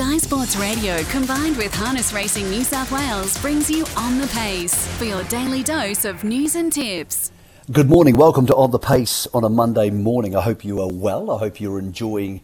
Sky Sports Radio combined with Harness Racing New South Wales brings you On the Pace for your daily dose of news and tips. Good morning. Welcome to On the Pace on a Monday morning. I hope you are well. I hope you're enjoying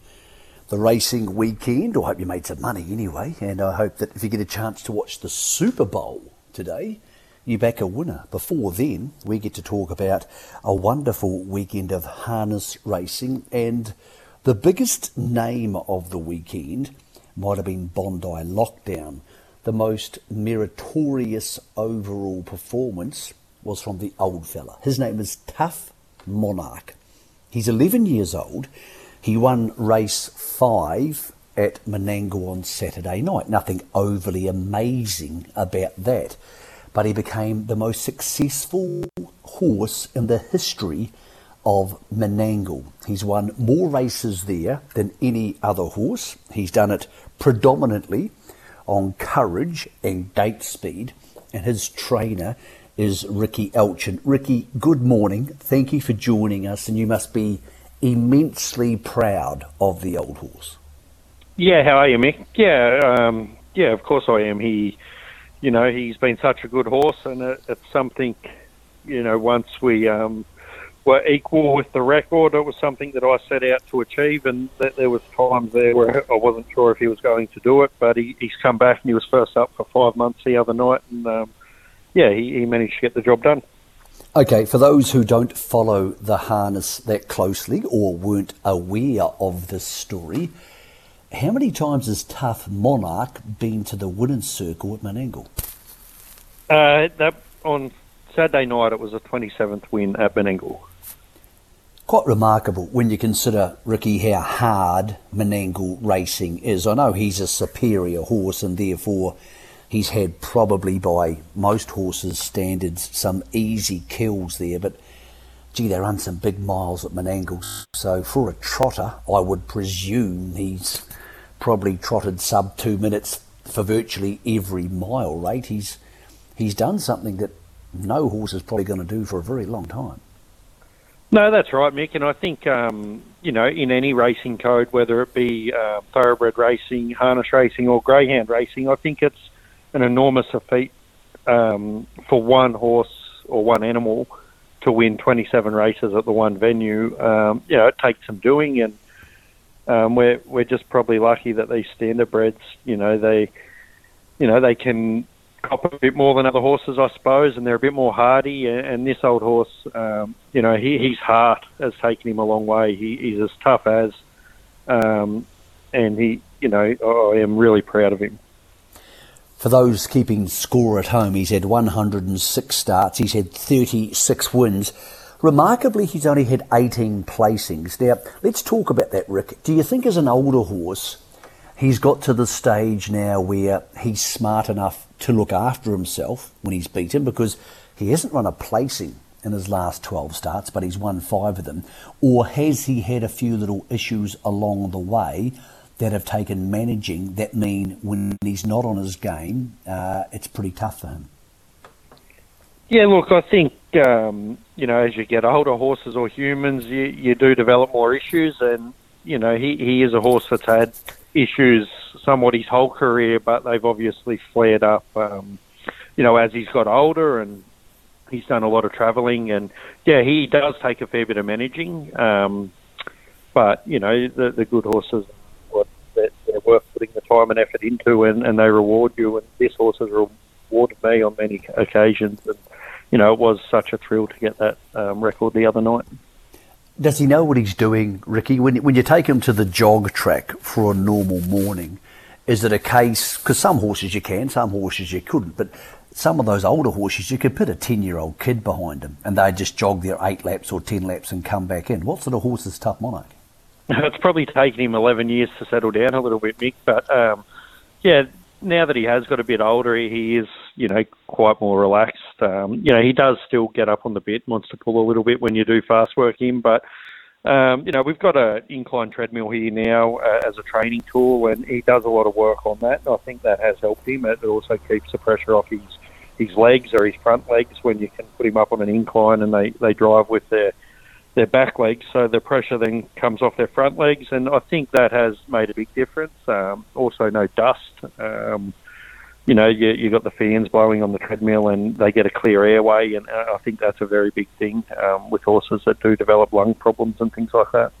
the racing weekend, I hope you made some money anyway. And I hope that if you get a chance to watch the Super Bowl today, you back a winner. Before then, we get to talk about a wonderful weekend of harness racing and the biggest name of the weekend might have been Bondi Lockdown. The most meritorious overall performance was from the old fella. His name is Tough Monarch. He's 11 years old. He won race five at Menangle on Saturday night. Nothing overly amazing about that. But he became the most successful horse in the history of Menangle. He's won more races there than any other horse. He's done it predominantly on courage and gate speed, and his trainer is Ricky Alchin. Ricky, good morning. Thank you for joining us, and you must be immensely proud of the old horse. Yeah, how are you, Mick? Yeah, um, yeah, of course I am. He, you know, he's been such a good horse, and it, it's something, you know, once we um, were equal with the record. It was something that I set out to achieve, and that there was times there where I wasn't sure if he was going to do it, but he, he's come back and he was first up for five months the other night, and um, yeah, he, he managed to get the job done. Okay, for those who don't follow the harness that closely or weren't aware of this story, how many times has Tough Monarch been to the winning circle at Menangle? Uh, that on Saturday night, it was a 27th win at Menangle quite remarkable when you consider, Ricky, how hard Menangle racing is. I know he's a superior horse and therefore he's had probably by most horses' standards some easy kills there, but gee, they run some big miles at Menangle. So for a trotter, I would presume he's probably trotted sub two minutes for virtually every mile rate. He's he's done something that no horse is probably going to do for a very long time. No, that's right, Mick. And I think, um, you know, in any racing code, whether it be uh, thoroughbred racing, harness racing, or greyhound racing, I think it's an enormous feat um, for one horse or one animal to win 27 races at the one venue. Um, you know, it takes some doing, and um, we're we're just probably lucky that these standardbreds, you know, they, you know, they can cop a bit more than other horses, I suppose, and they're a bit more hardy. And, this old horse, um, you know, he, his heart has taken him a long way. He, he's as tough as, um, and he, you know, I am really proud of him. For those keeping score at home, he's had 106 starts. He's had 36 wins. Remarkably, he's only had 18 placings. Now, let's talk about that, Rick. Do you think, as an older horse, he's got to the stage now where he's smart enough to look after himself when he's beaten because he hasn't run a placing in his last 12 starts, but he's won five of them? Or has he had a few little issues along the way that have taken managing that mean when he's not on his game, uh, it's pretty tough for him? Yeah, look, I think, um, you know, as you get older, horses or humans, you, you do develop more issues. And, you know, he, he is a horse that's had issues somewhat his whole career, but they've obviously flared up, um, you know, as he's got older and he's done a lot of travelling. And yeah, he does take a fair bit of managing. Um, but, you know, the, the good horses, they're, they're worth putting the time and effort into and, and they reward you. And this horse has rewarded me on many occasions. And, you know, it was such a thrill to get that um, record the other night. Does he know what he's doing, Ricky? When, when you take him to the jog track for a normal morning, is it a case, because some horses you can, some horses you couldn't, but some of those older horses, you could put a 10 year old kid behind them and they'd just jog their eight laps or 10 laps and come back in. What sort of horse is Tough Monarch? It's probably taken him 11 years to settle down a little bit, Mick, but um, yeah, now that he has got a bit older, he is, you know, quite more relaxed. Um, you know, he does still get up on the bit, wants to pull a little bit when you do fast work him, but um, you know, we've got an incline treadmill here now uh, as a training tool, and he does a lot of work on that. I think that has helped him. It also keeps the pressure off his his legs or his front legs when you can put him up on an incline and they, they drive with their their back legs, so the pressure then comes off their front legs, and I think that has made a big difference. Um, also, no dust. Um, you know, you you got the fans blowing on the treadmill, and they get a clear airway, and uh, I think that's a very big thing um, with horses that do develop lung problems and things like that.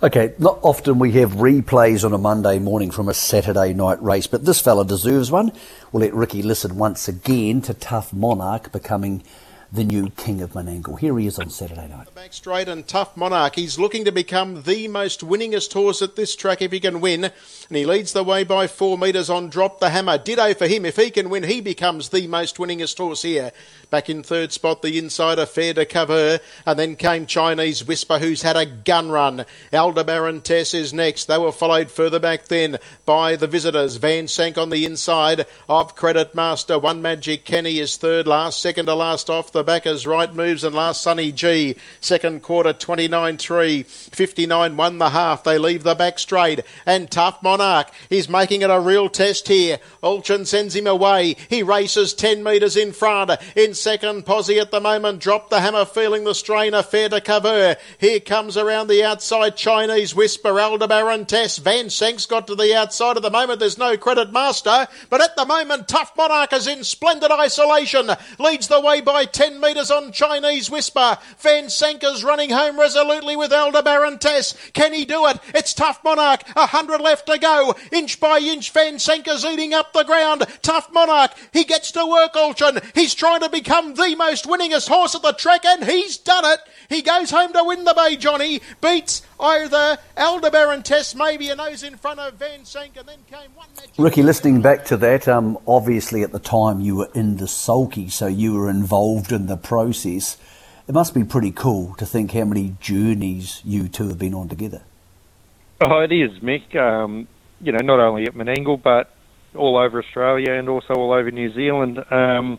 Okay, not often we have replays on a Monday morning from a Saturday night race, but this fella deserves one. We'll let Ricky listen once again to Tough Monarch becoming the new King of Menangle. Here he is on Saturday night. Back straight and tough Monarch. He's looking to become the most winningest horse at this track if he can win. And he leads the way by four metres on Drop the Hammer. Ditto for him. If he can win, he becomes the most winningest horse here. Back in third spot, the insider Fair to cover. And then came Chinese Whisper, who's had a gun run. Aldebaran Tess is next. They were followed further back then by the visitors. Van Sank on the inside of Credit Master. One Magic Kenny is third last. Second to last off the backers. Right moves and last Sunny G. Second quarter 29 3. 59 1 the half. They leave the back straight. And Tough Monarch is making it a real test here. Alchin sends him away. He races 10 metres in front. In second, Posse at the moment. dropped the hammer, feeling the strain. A fair to cover. Here comes around the outside Chinese Whisper. Aldebaran Tess. Van Sank's got to the outside. At the moment, there's no credit master. But at the moment, Tough Monarch is in splendid isolation. Leads the way by 10 metres on Chinese Whisper. Van Sanker's running home resolutely with Aldebaran Tess. Can he do it? It's Tough Monarch. A hundred left to go. Inch by inch, Van Sanker's eating up the ground. Tough Monarch. He gets to work, Alchin. He's trying to become the most winningest horse at the track, and he's done it. He goes home to win the Bay, Johnny. Beats either Aldebaran Tess, maybe a nose in front of Van Sank, and then came one match. Ricky, listening back to that, um, obviously at the time you were in the sulky, so you were involved in the process. It must be pretty cool to think how many journeys you two have been on together. Oh, it is, Mick. Um, you know, not only at Menangle, but all over Australia and also all over New Zealand. Um,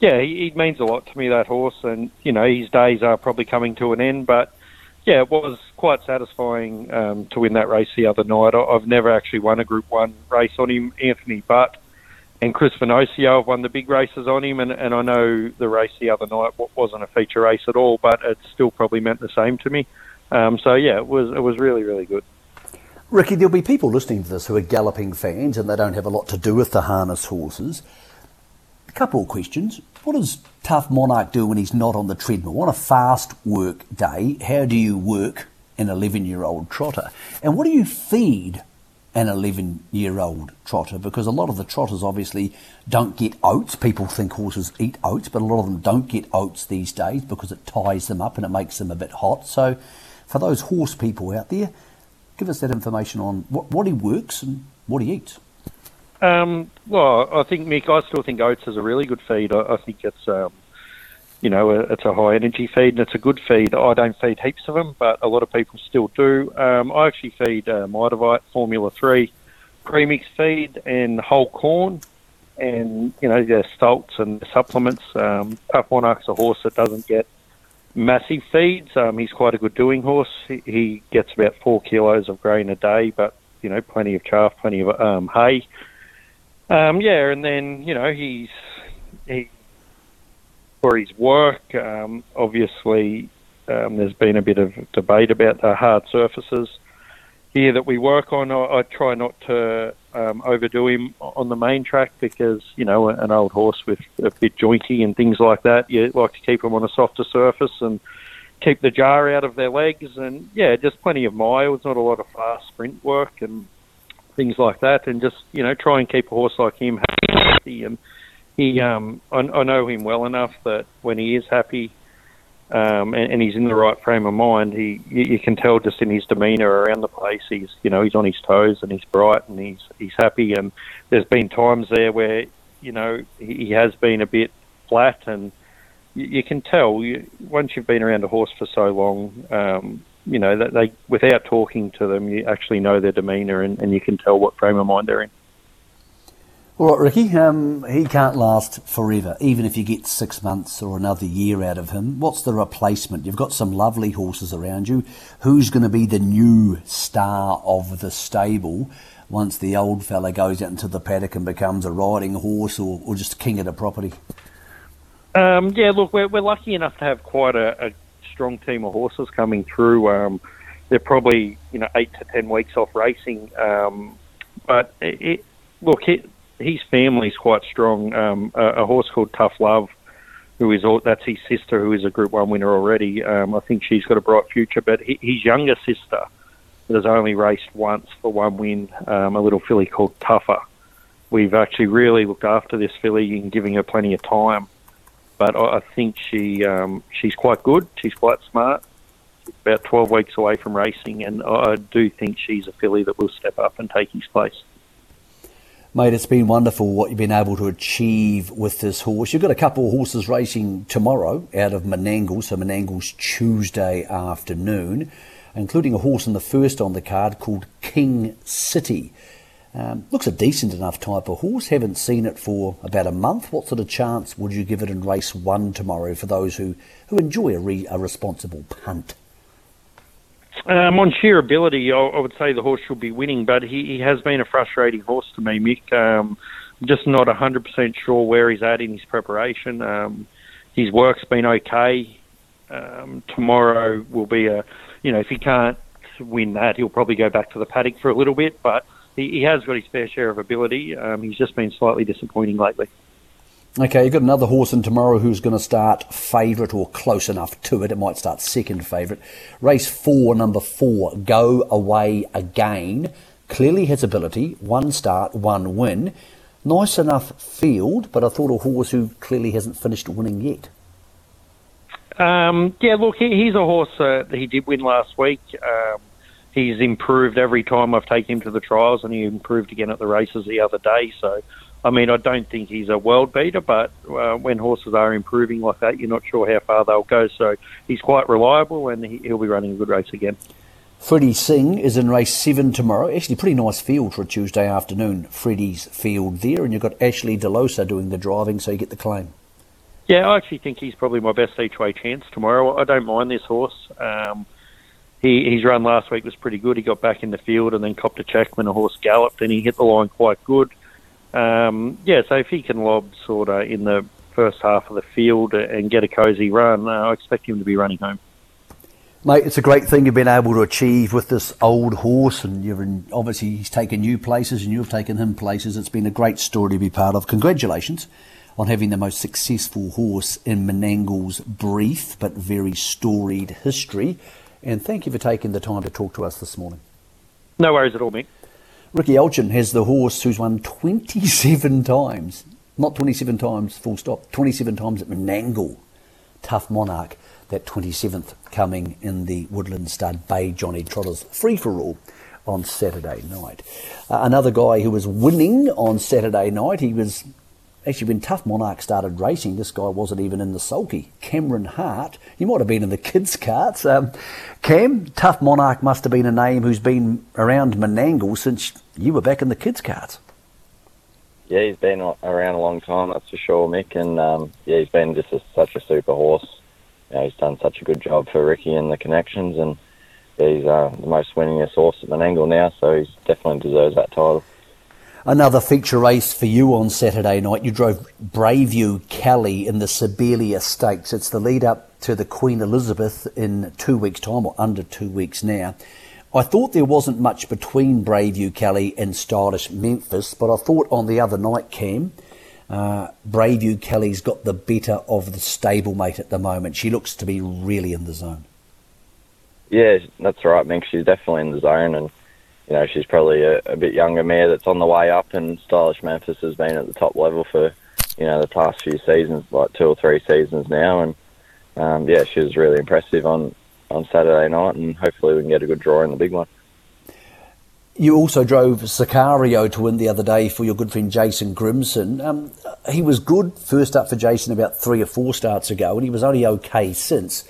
yeah, he, he means a lot to me, that horse, and, you know, his days are probably coming to an end, but yeah, it was quite satisfying um, to win that race the other night. I- I've never actually won a Group 1 race on him. Anthony Butt and Chris Venocio have won the big races on him, and, and I know the race the other night wa- wasn't a feature race at all, but it still probably meant the same to me. Um, so yeah, it was it was really really good. Ricky, there'll be people listening to this who are galloping fans and they don't have a lot to do with the harness horses. A couple of questions. What does Tough Monarch do when he's not on the treadmill? On a fast work day, how do you work an 11 year old trotter? And what do you feed an 11 year old trotter? Because a lot of the trotters obviously don't get oats. People think horses eat oats, but a lot of them don't get oats these days because it ties them up and it makes them a bit hot. So, for those horse people out there, give us that information on what, what he works and what he eats. Um, well, I think Mick, I still think oats is a really good feed. I, I think it's, um, you know, it's a high energy feed and it's a good feed. I don't feed heaps of them, but a lot of people still do. Um, I actually feed uh, Mitavite Formula Three premix feed and whole corn, and you know, their salts and supplements. Um, a horse that doesn't get massive feeds. Um, he's quite a good doing horse. He, he gets about four kilos of grain a day, but you know, plenty of chaff, plenty of um, hay. Um, yeah, and then you know he's he for his work. Um, obviously, um, there's been a bit of debate about the hard surfaces here that we work on. I, I try not to um, overdo him on the main track because you know an old horse with a bit jointy and things like that. You like to keep them on a softer surface and keep the jar out of their legs. And yeah, just plenty of miles, not a lot of fast sprint work and things like that. And just you know try and keep a horse like him happy. And he, um, I, I know him well enough that when he is happy. Um, and, and he's in the right frame of mind. He, you, you can tell just in his demeanour around the place. He's, you know, he's on his toes and he's bright and he's he's happy. And there's been times there where, you know, he, he has been a bit flat, and you, you can tell you, once you've been around a horse for so long, um, you know that they, without talking to them, you actually know their demeanour and, and you can tell what frame of mind they're in. All right, Ricky, um, he can't last forever, even if you get six months or another year out of him. What's the replacement? You've got some lovely horses around you. Who's going to be the new star of the stable once the old fella goes out into the paddock and becomes a riding horse or, or just king of the property? Um, yeah, look, we're, we're lucky enough to have quite a, a strong team of horses coming through. Um, they're probably you know eight to ten weeks off racing, um, but it, look, it, his family's quite strong. Um, a, a horse called Tough Love, who is all, that's his sister, who is a Group One winner already. Um, I think she's got a bright future, but he, his younger sister that has only raced once for one win, um, a little filly called Tougher. We've actually really looked after this filly and giving her plenty of time. But I, I think she um, she's quite good. She's quite smart. She's about 12 weeks away from racing, and I do think she's a filly that will step up and take his place. Mate, it's been wonderful what you've been able to achieve with this horse. You've got a couple of horses racing tomorrow out of Menangle, so Menangle's Tuesday afternoon including a horse in the first on the card called King City. Um, looks a decent enough type of horse. Haven't seen it for about a month. What sort of chance would you give it in race one tomorrow for those who, who enjoy a, re, a responsible punt? Um, on sheer ability, I, I, would say the horse should be winning, but he, he has been a frustrating horse to me, Mick. Um, just not 100% sure where he's at in his preparation. Um, his work's been okay. Um, tomorrow will be a you know, if he can't win that, he'll probably go back to the paddock for a little bit. But he, he has got his fair share of ability. Um, he's just been slightly disappointing lately. Okay, you've got another horse in tomorrow who's going to start favourite or close enough to it. It might start second favourite. Race four, number four, Go Away Again. Clearly has ability. One start, one win. Nice enough field, but I thought a horse who clearly hasn't finished winning yet. Um, yeah, look, he, he's a horse uh, that he did win last week. Um, he's improved every time I've taken him to the trials, and he improved again at the races the other day. So, I mean, I don't think he's a world beater, but uh, when horses are improving like that, you're not sure how far they'll go. So, he's quite reliable, and he, he'll be running a good race again. Freddie Singh is in race seven tomorrow. Actually, pretty nice field for a Tuesday afternoon. Freddie's field there, and you've got Ashley DeLosa doing the driving, so you get the claim. Yeah, I actually think he's probably my best each way chance tomorrow. I don't mind this horse. Um, he, his run last week was pretty good. He got back in the field and then copped a check when the horse galloped, and he hit the line quite good. Um, yeah, so if he can lob sort of in the first half of the field and get a cosy run, uh, I expect him to be running home. Mate, it's a great thing you've been able to achieve with this old horse, and you've in, obviously he's taken you places, and you've taken him places. It's been a great story to be part of. Congratulations on having the most successful horse in Menangle's brief but very storied history. And thank you for taking the time to talk to us this morning. No worries at all, Mick. Ricky Alchin has the horse who's won 27 times. Not 27 times, full stop. 27 times at Menangle. Tough Monarch. That 27th coming in the Woodland Stud Bay Johnny Trotters free for all on Saturday night. Uh, another guy who was winning on Saturday night, he was Actually, when Tough Monarch started racing, this guy wasn't even in the sulky. Cameron Hart, he might have been in the kids' carts. Um, Cam, Tough Monarch must have been a name who's been around Menangle since you were back in the kids' carts. Yeah, he's been around a long time, that's for sure, Mick. And um, yeah, he's been just a, such a super horse. You know, he's done such a good job for Ricky and the connections, and he's uh, the most winningest horse at Menangle now, so he definitely deserves that title. Another feature race for you on Saturday night. You drove Braveview Kelly in the Sibelia Stakes. It's the lead up to the Queen Elizabeth in two weeks' time, or under two weeks now. I thought there wasn't much between Braveview Kelly and Stylish Memphis, but I thought on the other night, Cam, uh, Braveview Kelly's got the better of the stablemate at the moment. She looks to be really in the zone. Yeah, that's right, Mick. She's definitely in the zone, and you know, she's probably a, a bit younger mare that's on the way up, and Stylish Memphis has been at the top level for, you know, the past few seasons, like two or three seasons now, and um, yeah, she was really impressive on on Saturday night, and hopefully we can get a good draw in the big one. You also drove Sicario to win the other day for your good friend Jason Grimson. Um, he was good first up for Jason about three or four starts ago, and he was only okay since.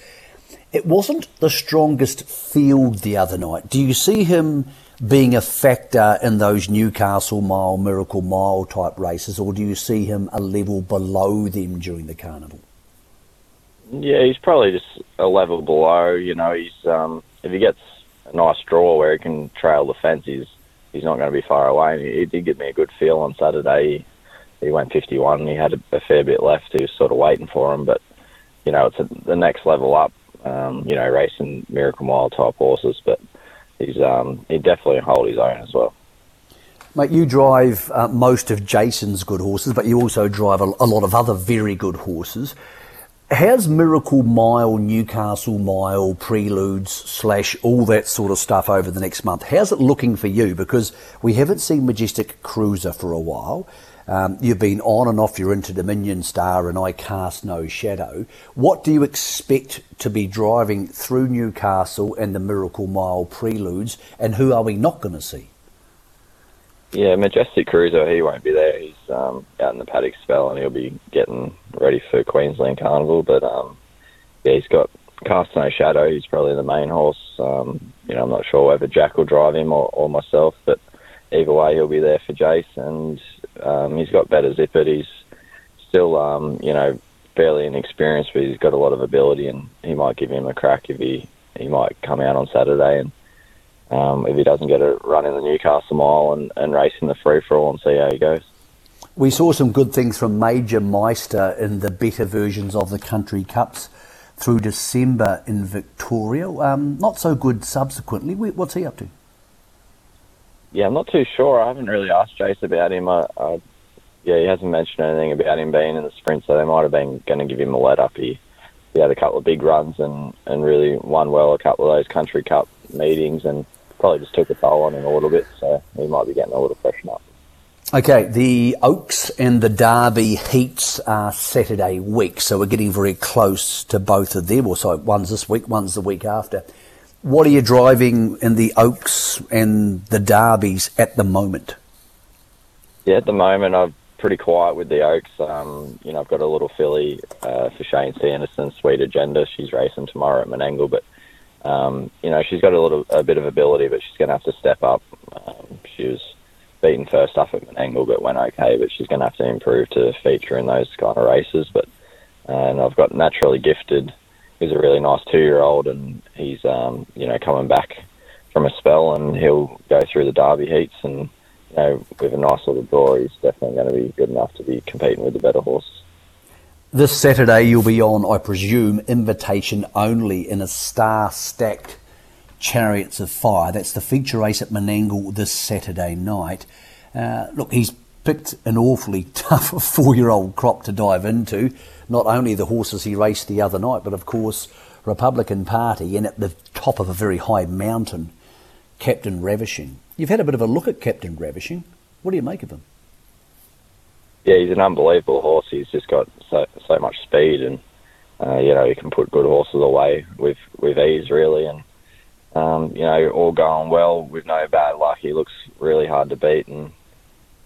It wasn't the strongest field the other night. Do you see him being a factor in those Newcastle Mile, Miracle Mile type races, or do you see him a level below them during the carnival? Yeah, he's probably just a level below. You know, he's um, if he gets a nice draw where he can trail the fence, he's not going to be far away. And he, he did give me a good feel on Saturday. He, he went 51 and he had a, a, fair bit left. He was sort of waiting for him, but you know, it's a, the next level up. um, you know, racing Miracle Mile type horses, but he's um, he definitely hold his own as well. Mate, you drive uh, most of Jason's good horses, but you also drive a, a lot of other very good horses. How's Miracle Mile, Newcastle Mile, Preludes, slash all that sort of stuff over the next month? How's it looking for you? Because we haven't seen Majestic Cruiser for a while. Um, you've been on and off your Inter Dominion Star, and I cast no shadow. What do you expect to be driving through Newcastle and the Miracle Mile Preludes, and who are we not going to see? Yeah, Majestic Cruiser, he won't be there. He's um, out in the paddock spell and he'll be getting ready for Queensland Carnival. But um, yeah, he's got Cast No Shadow. He's probably the main horse. Um, you know, I'm not sure whether Jack will drive him or, or myself, but either way, he'll be there for Jace. And um, he's got better zippet. He's still, um, you know, fairly inexperienced, but he's got a lot of ability and he might give him a crack if he, he might come out on Saturday and um, if he doesn't get a run in the Newcastle Mile and, and race in the free for all and see how he goes. We saw some good things from Major Meister in the better versions of the Country Cups through December in Victoria. Um, not so good subsequently. What's he up to? Yeah, I'm not too sure. I haven't really asked Jace about him. I, I, yeah, he hasn't mentioned anything about him being in the sprint, so they might have been going to give him a let up. He, he had a couple of big runs and, and really won well a couple of those Country Cup meetings and probably just took a toll on him a little bit, so he might be getting a little freshen up. Okay, the Oaks and the Derby heats are Saturday week, so we're getting very close to both of them. Or one's this week, one's the week after. What are you driving in the Oaks and the Derbies at the moment? Yeah, at the moment I'm pretty quiet with the Oaks. Um, you know, I've got a little filly uh, for Shane Sanderson, Sweet Agenda. She's racing tomorrow at Menangle, but um, you know, she's got a little a bit of ability, but she's going to have to step up. Um, she was beaten first up at Menangle, but went okay. But she's going to have to improve to feature in those kind of races. But and I've got naturally gifted. He's a really nice two-year-old, and he's um, you know coming back from a spell, and he'll go through the Derby heats, and you know with a nice little draw, he's definitely going to be good enough to be competing with the better horses. This Saturday you'll be on, I presume, invitation only in a star-stacked Chariots of Fire. That's the feature race at Menangle this Saturday night. Uh, look, he's picked an awfully tough four-year-old crop to dive into. Not only the horses he raced the other night, but of course Republican Party, and at the top of a very high mountain, Captain Ravishing. You've had a bit of a look at Captain Ravishing. What do you make of him? yeah, he's an unbelievable horse. He's just got so so much speed, and uh, you know he can put good horses away with with ease, really. And um, you know, all going well with no bad luck. He looks really hard to beat, and you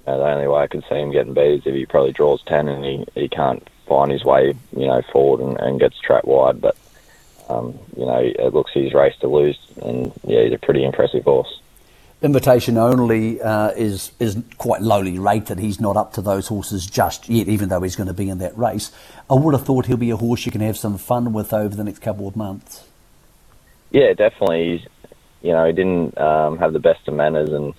know, the only way I could see him getting beat is if he probably draws ten and he he can't find his way, you know, forward and, and gets trapped wide. But um, you know, it looks he's race to lose, and yeah, he's a pretty impressive horse invitation only uh, is is quite lowly rated. He's not up to those horses just yet, even though he's going to be in that race. I would have thought he'll be a horse you can have some fun with over the next couple of months. Yeah, definitely. He's, you know, he didn't um, have the best of manners and,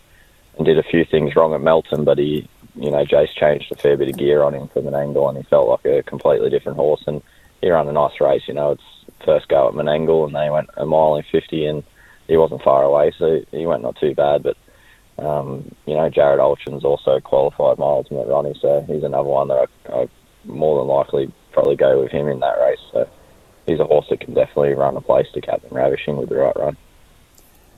and did a few things wrong at Melton, but he, you know, Jace changed a fair bit of gear on him from an angle, and he felt like a completely different horse. And he ran a nice race. You know, it's first go at Menangle, and they went a mile in fifty and he wasn't far away, so he went not too bad. But um, you know, Jared Alchin's also qualified my ultimate Ronnie, so he's another one that I, I more than likely probably go with him in that race. So he's a horse that can definitely run a place to Captain Ravishing with the right run.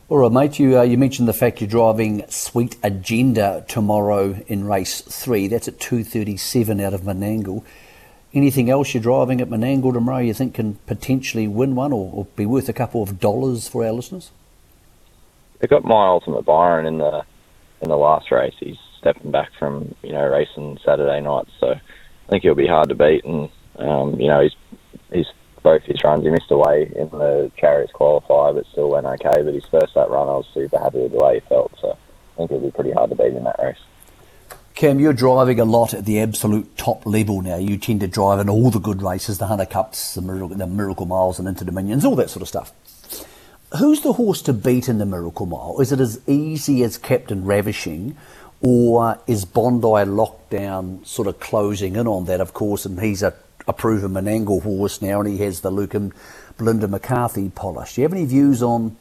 All right, mate. You uh, you mentioned the fact you're driving Sweet Agenda tomorrow in race three. That's at two thirty seven out of Menangle. Anything else you're driving at Menangle tomorrow you think can potentially win one or, or be worth a couple of dollars for our listeners? I got my ultimate Byron in the in the last race. He's stepping back from you know racing Saturday night, so I think he'll be hard to beat. And um, you know he's he's both his runs. He missed away in the Chariots qualifier, but still went okay. But his first that run, I was super happy with the way he felt. So I think it'll be pretty hard to beat in that race. Cam, you're driving a lot at the absolute top level now. You tend to drive in all the good races, the Hunter Cups, the Miracle, the Miracle Miles and Inter Dominions, all that sort of stuff. Who's the horse to beat in the Miracle Mile? Is it as easy as Captain Ravishing, or is Bondi Lockdown sort of closing in on that, of course? And he's a, a proven Menangle horse now, and he has the Luke and Belinda McCarthy polish. Do you have any views on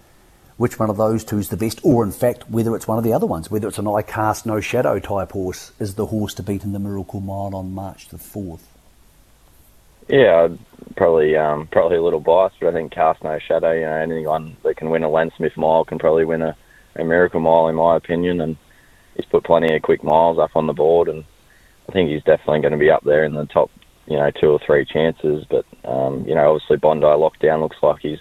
which one of those two is the best, or in fact, whether it's one of the other ones, whether it's an eye cast, no shadow type horse, is the horse to beat in the Miracle Mile on March the 4th? Yeah, probably um, probably a little biased, but I think cast no shadow. You know, anyone that can win a Len Smith mile can probably win a, a Miracle Mile, in my opinion. And he's put plenty of quick miles up on the board, and I think he's definitely going to be up there in the top, you know, two or three chances. But um, you know, obviously Bondi lockdown looks like he's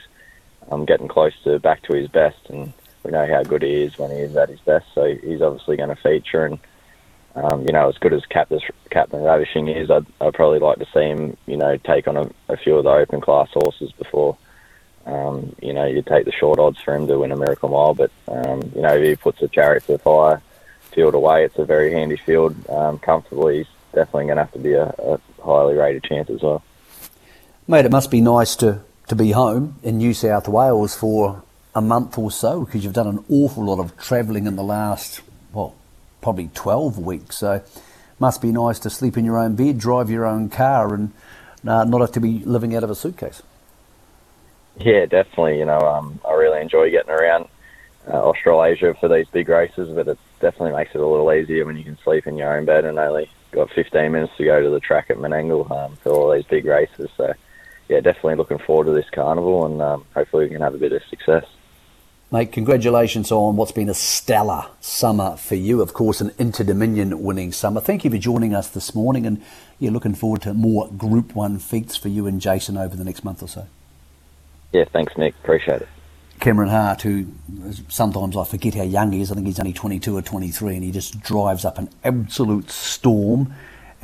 um, getting close to back to his best, and we know how good he is when he is at his best. So he's obviously going to feature, and um, you know, as good as Captain Captain Ravishing is, I'd, I'd probably like to see him, you know, take on a, a few of the open class horses before. Um, you know, you take the short odds for him to win a Miracle Mile, but um, you know, if he puts the Chariots of Fire field away, it's a very handy field. Um, comfortably, he's definitely going to have to be a, a highly rated chance as well. Mate, it must be nice to to be home in New South Wales for a month or so because you've done an awful lot of travelling in the last, well, probably 12 weeks. So must be nice to sleep in your own bed, drive your own car, and uh, not have to be living out of a suitcase. Yeah, definitely. You know, um, I really enjoy getting around uh, Australasia for these big races, but it definitely makes it a little easier when you can sleep in your own bed and only got 15 minutes to go to the track at Menangle um, for all these big races. So yeah, definitely looking forward to this carnival, and um, hopefully we can have a bit of success. Mate, congratulations on what's been a stellar summer for you. Of course, an Inter-Dominion winning summer. Thank you for joining us this morning, and you're looking forward to more Group One feats for you and Jason over the next month or so. Yeah, thanks, Mick. Appreciate it. Cameron Hart, who sometimes I forget how young he is. I think he's only 22 or 23, and he just drives up an absolute storm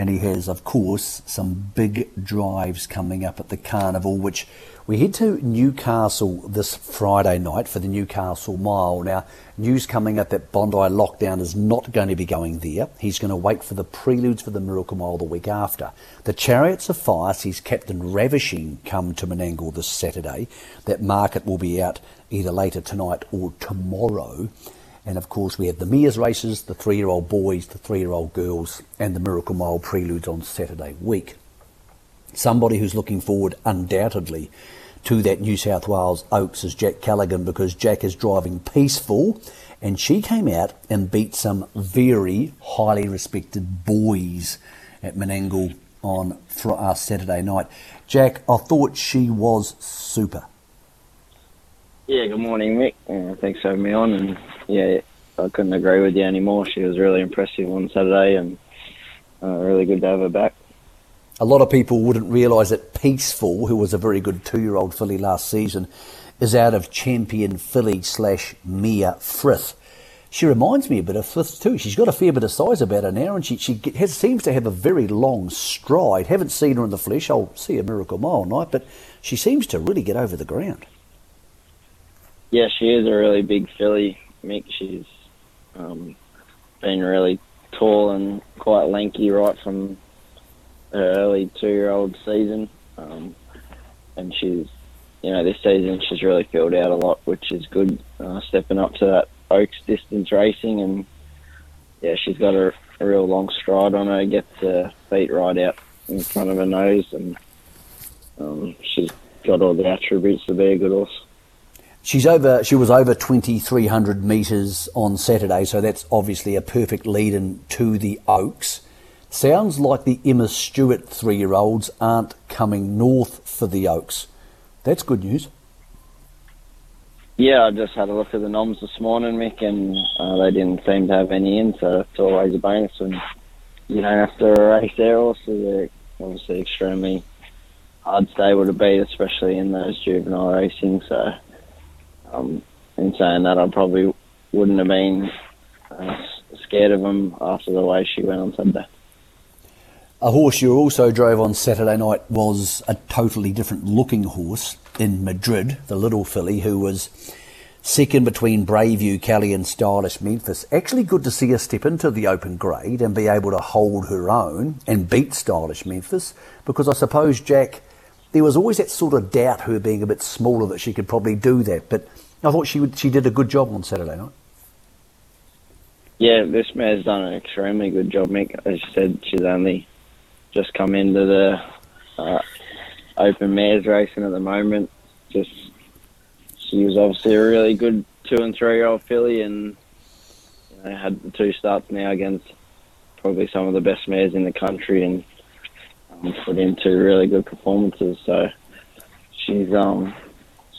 and he has, of course, some big drives coming up at the Carnival, which we head to Newcastle this Friday night for the Newcastle Mile. Now, news coming up that Bondi lockdown is not going to be going there. He's going to wait for the preludes for the Miracle Mile the week after. The Chariots of Fire sees Captain Ravishing come to Menangle this Saturday. That market will be out either later tonight or tomorrow. And of course, we have the Mears races, the three year old boys, the three year old girls, and the Miracle Mile preludes on Saturday week. Somebody who's looking forward undoubtedly to that New South Wales Oaks is Jack Callaghan because Jack is driving peaceful and she came out and beat some very highly respected boys at Menangle on uh, Saturday night. Jack, I thought she was super. Yeah, good morning, Mick. Uh, thanks for having me on. And yeah, I couldn't agree with you anymore. She was really impressive on Saturday and uh, really good to have her back. A lot of people wouldn't realise that Peaceful, who was a very good two-year-old filly last season, is out of champion filly slash Mia Frith. She reminds me a bit of Frith too. She's got a fair bit of size about her now, and she she has, seems to have a very long stride. Haven't seen her in the flesh. I'll see a Miracle Mile night, but she seems to really get over the ground. Yeah, she is a really big filly, Mick. She's um, been really tall and quite lanky right from her early two-year-old season, um, and she's, you know, this season she's really filled out a lot, which is good. Uh, stepping up to that Oaks distance racing, and yeah, she's got a, a real long stride on her. Gets her feet right out in front of her nose, and um, she's got all the attributes to be a good horse. She's over. She was over twenty three hundred metres on Saturday, so that's obviously a perfect lead in to the Oaks. Sounds like the Emma Stewart three year olds aren't coming north for the Oaks. That's good news. Yeah, I just had a look at the noms this morning, Mick, and uh, they didn't seem to have any in, so it's always a bonus when you don't have to race their horses. They're obviously extremely hard stable to beat, especially in those juvenile racing. So um, in saying that, I probably wouldn't have been uh, scared of him after the way she went on Sunday. A horse you also drove on Saturday night was a totally different looking horse in Madrid, the little filly who was second between Braveview Kelly and Stylish Memphis. Actually, good to see her step into the open grade and be able to hold her own and beat Stylish Memphis because I suppose, Jack, there was always that sort of doubt her being a bit smaller that she could probably do that. But I thought she would, she did a good job on Saturday night. Yeah, this mare's done an extremely good job, Mick. As you said, she's only just come into the uh, open mares racing at the moment. just she was obviously a really good two and three year old filly, and you know, had two starts now against probably some of the best mares in the country, and put in two really good performances. So she's um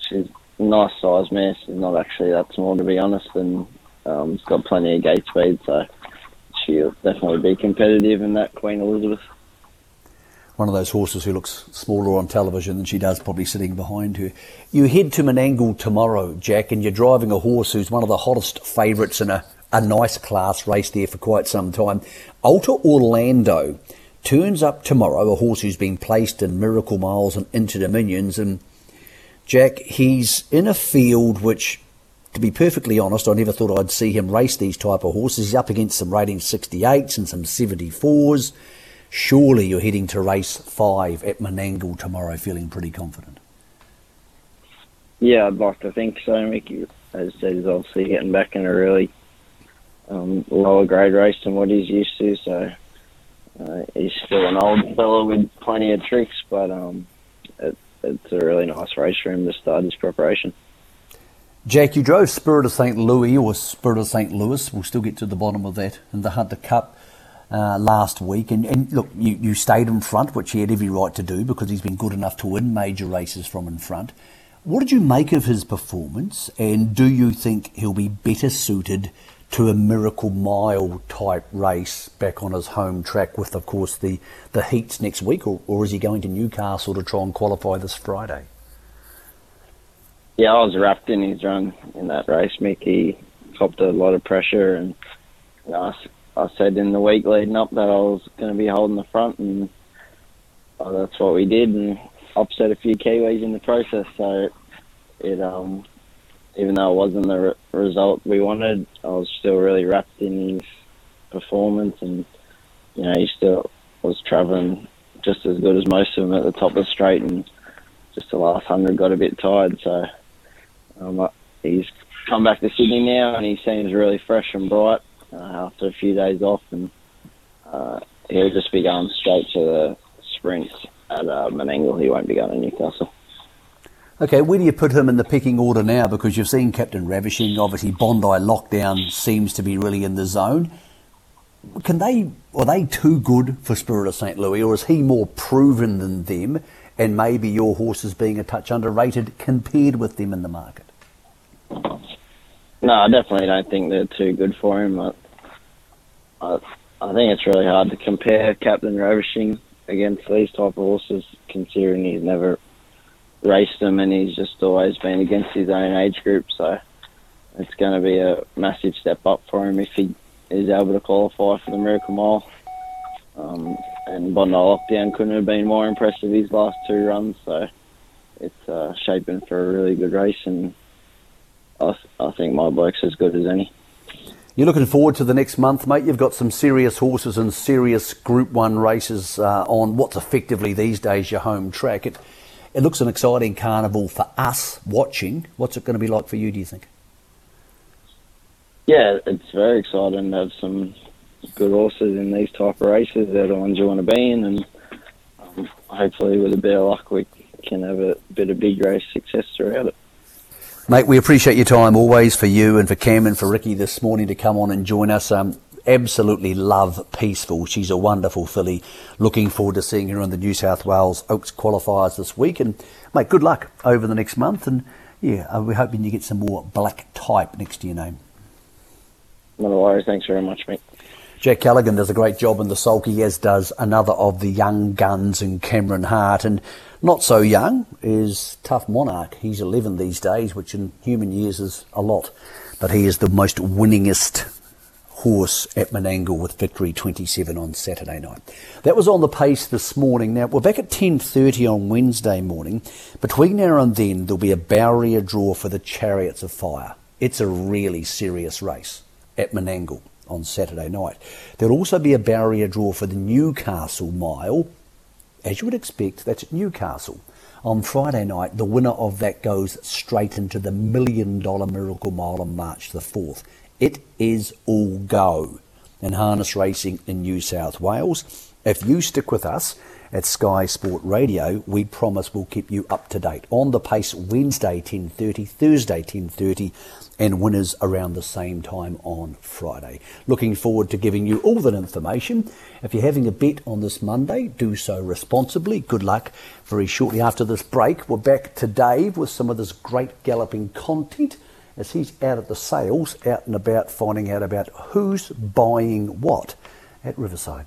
she's a nice size mare. She's not actually that small to be honest, and um, she's got plenty of gate speed. So she'll definitely be competitive in that Queen Elizabeth one of those horses who looks smaller on television than she does probably sitting behind her. You head to Menangle tomorrow, Jack, and you're driving a horse who's one of the hottest favourites in a, a nice class race there for quite some time. Alta Orlando turns up tomorrow, a horse who's been placed in Miracle Miles and Inter Dominions, and Jack, he's in a field which to be perfectly honest, I never thought I'd see him race these type of horses. He's up against some rating 68s and some 74s. Surely you're heading to race five at Menangle tomorrow feeling pretty confident. Yeah, I'd like to think so, Mickey. As I said, he's obviously getting back in a really um, lower grade race than what he's used to, so uh, he's still an old fellow with plenty of tricks, but um, it, it's a really nice race for him to start his preparation. Jack, you drove Spirit of St. Louis or Spirit of St. Louis. We'll still get to the bottom of that in the Hunter Cup uh, last week. And, and look, you, you stayed in front, which he had every right to do because he's been good enough to win major races from in front. What did you make of his performance? And do you think he'll be better suited to a Miracle Mile type race back on his home track with, of course, the, the heats next week? Or, or is he going to Newcastle to try and qualify this Friday? Yeah, I was wrapped in his run in that race, Mickey. Copped a lot of pressure and you know, I said in the week leading up that I was going to be holding the front, and oh, that's what we did, and upset a few Kiwis in the process. So it, um, even though it wasn't the re- result we wanted, I was still really wrapped in his performance, and you know he still was travelling just as good as most of them at the top of the straight, and just the last hundred got a bit tired. So um, he's come back to Sydney now, and he seems really fresh and bright uh, after a few days off, and uh, he'll just be going straight to the sprints at uh, Menangle. He won't be going to Newcastle. Okay, where do you put him in the picking order now? Because you've seen Captain Ravishing, obviously Bondi Lockdown seems to be really in the zone. Can they, are they too good for Spirit of St. Louis, or is he more proven than them, and maybe your horse is being a touch underrated compared with them in the market? No, I definitely don't think they're too good for him. I, I, I think it's really hard to compare Captain Ravishing against these type of horses, considering he's never raced them and he's just always been against his own age group. So it's going to be a massive step up for him if he is able to qualify for the Miracle Mile. Um, and Bondi Lockdown couldn't have been more impressive his last two runs. So it's uh, shaping for a really good race, and I, I think my bloke's as good as any. You're looking forward to the next month, mate. You've got some serious horses and serious Group One races uh, on what's effectively these days your home track. It it looks an exciting carnival for us watching. What's it going to be like for you? Do you think? Yeah, it's very exciting to have some good horses in these type of races. They're the ones you want to be in, and um, hopefully, with a bit of luck, we can have a bit of big race success throughout it. Mate, we appreciate your time always for you and for Cam and for Ricky this morning to come on and join us. Um, absolutely love Peaceful. She's a wonderful filly. Looking forward to seeing her in the New South Wales Oaks qualifiers this week. And, mate, good luck over the next month. And, yeah, uh, we're hoping you get some more black type next to your name. No worries. Thanks very much, mate. Jack Callaghan does a great job in the sulky, as does another of the young guns in Cameron Hart. And not so young is Tough Monarch. He's 11 these days, which in human years is a lot. But he is the most winningest horse at Menangle with victory 27 on Saturday night. That was on the pace this morning. Now we're back at 10:30 on Wednesday morning. Between now and then there'll be a barrier draw for the Chariots of Fire. It's a really serious race at Menangle on Saturday night. There'll also be a barrier draw for the Newcastle Mile as you would expect, that's at Newcastle. On Friday night, the winner of that goes straight into the million dollar Miracle Mile on March the 4th. It is all go in harness racing in New South Wales. If you stick with us at Sky Sport Radio, we promise we'll keep you up to date. On the pace Wednesday 10:30, Thursday 10:30 and winners around the same time on Friday. Looking forward to giving you all that information. If you're having a bet on this Monday, do so responsibly. Good luck. Very shortly after this break, we're back to Dave with some of this great galloping content as he's out at the sales, out and about finding out about who's buying what at Riverside.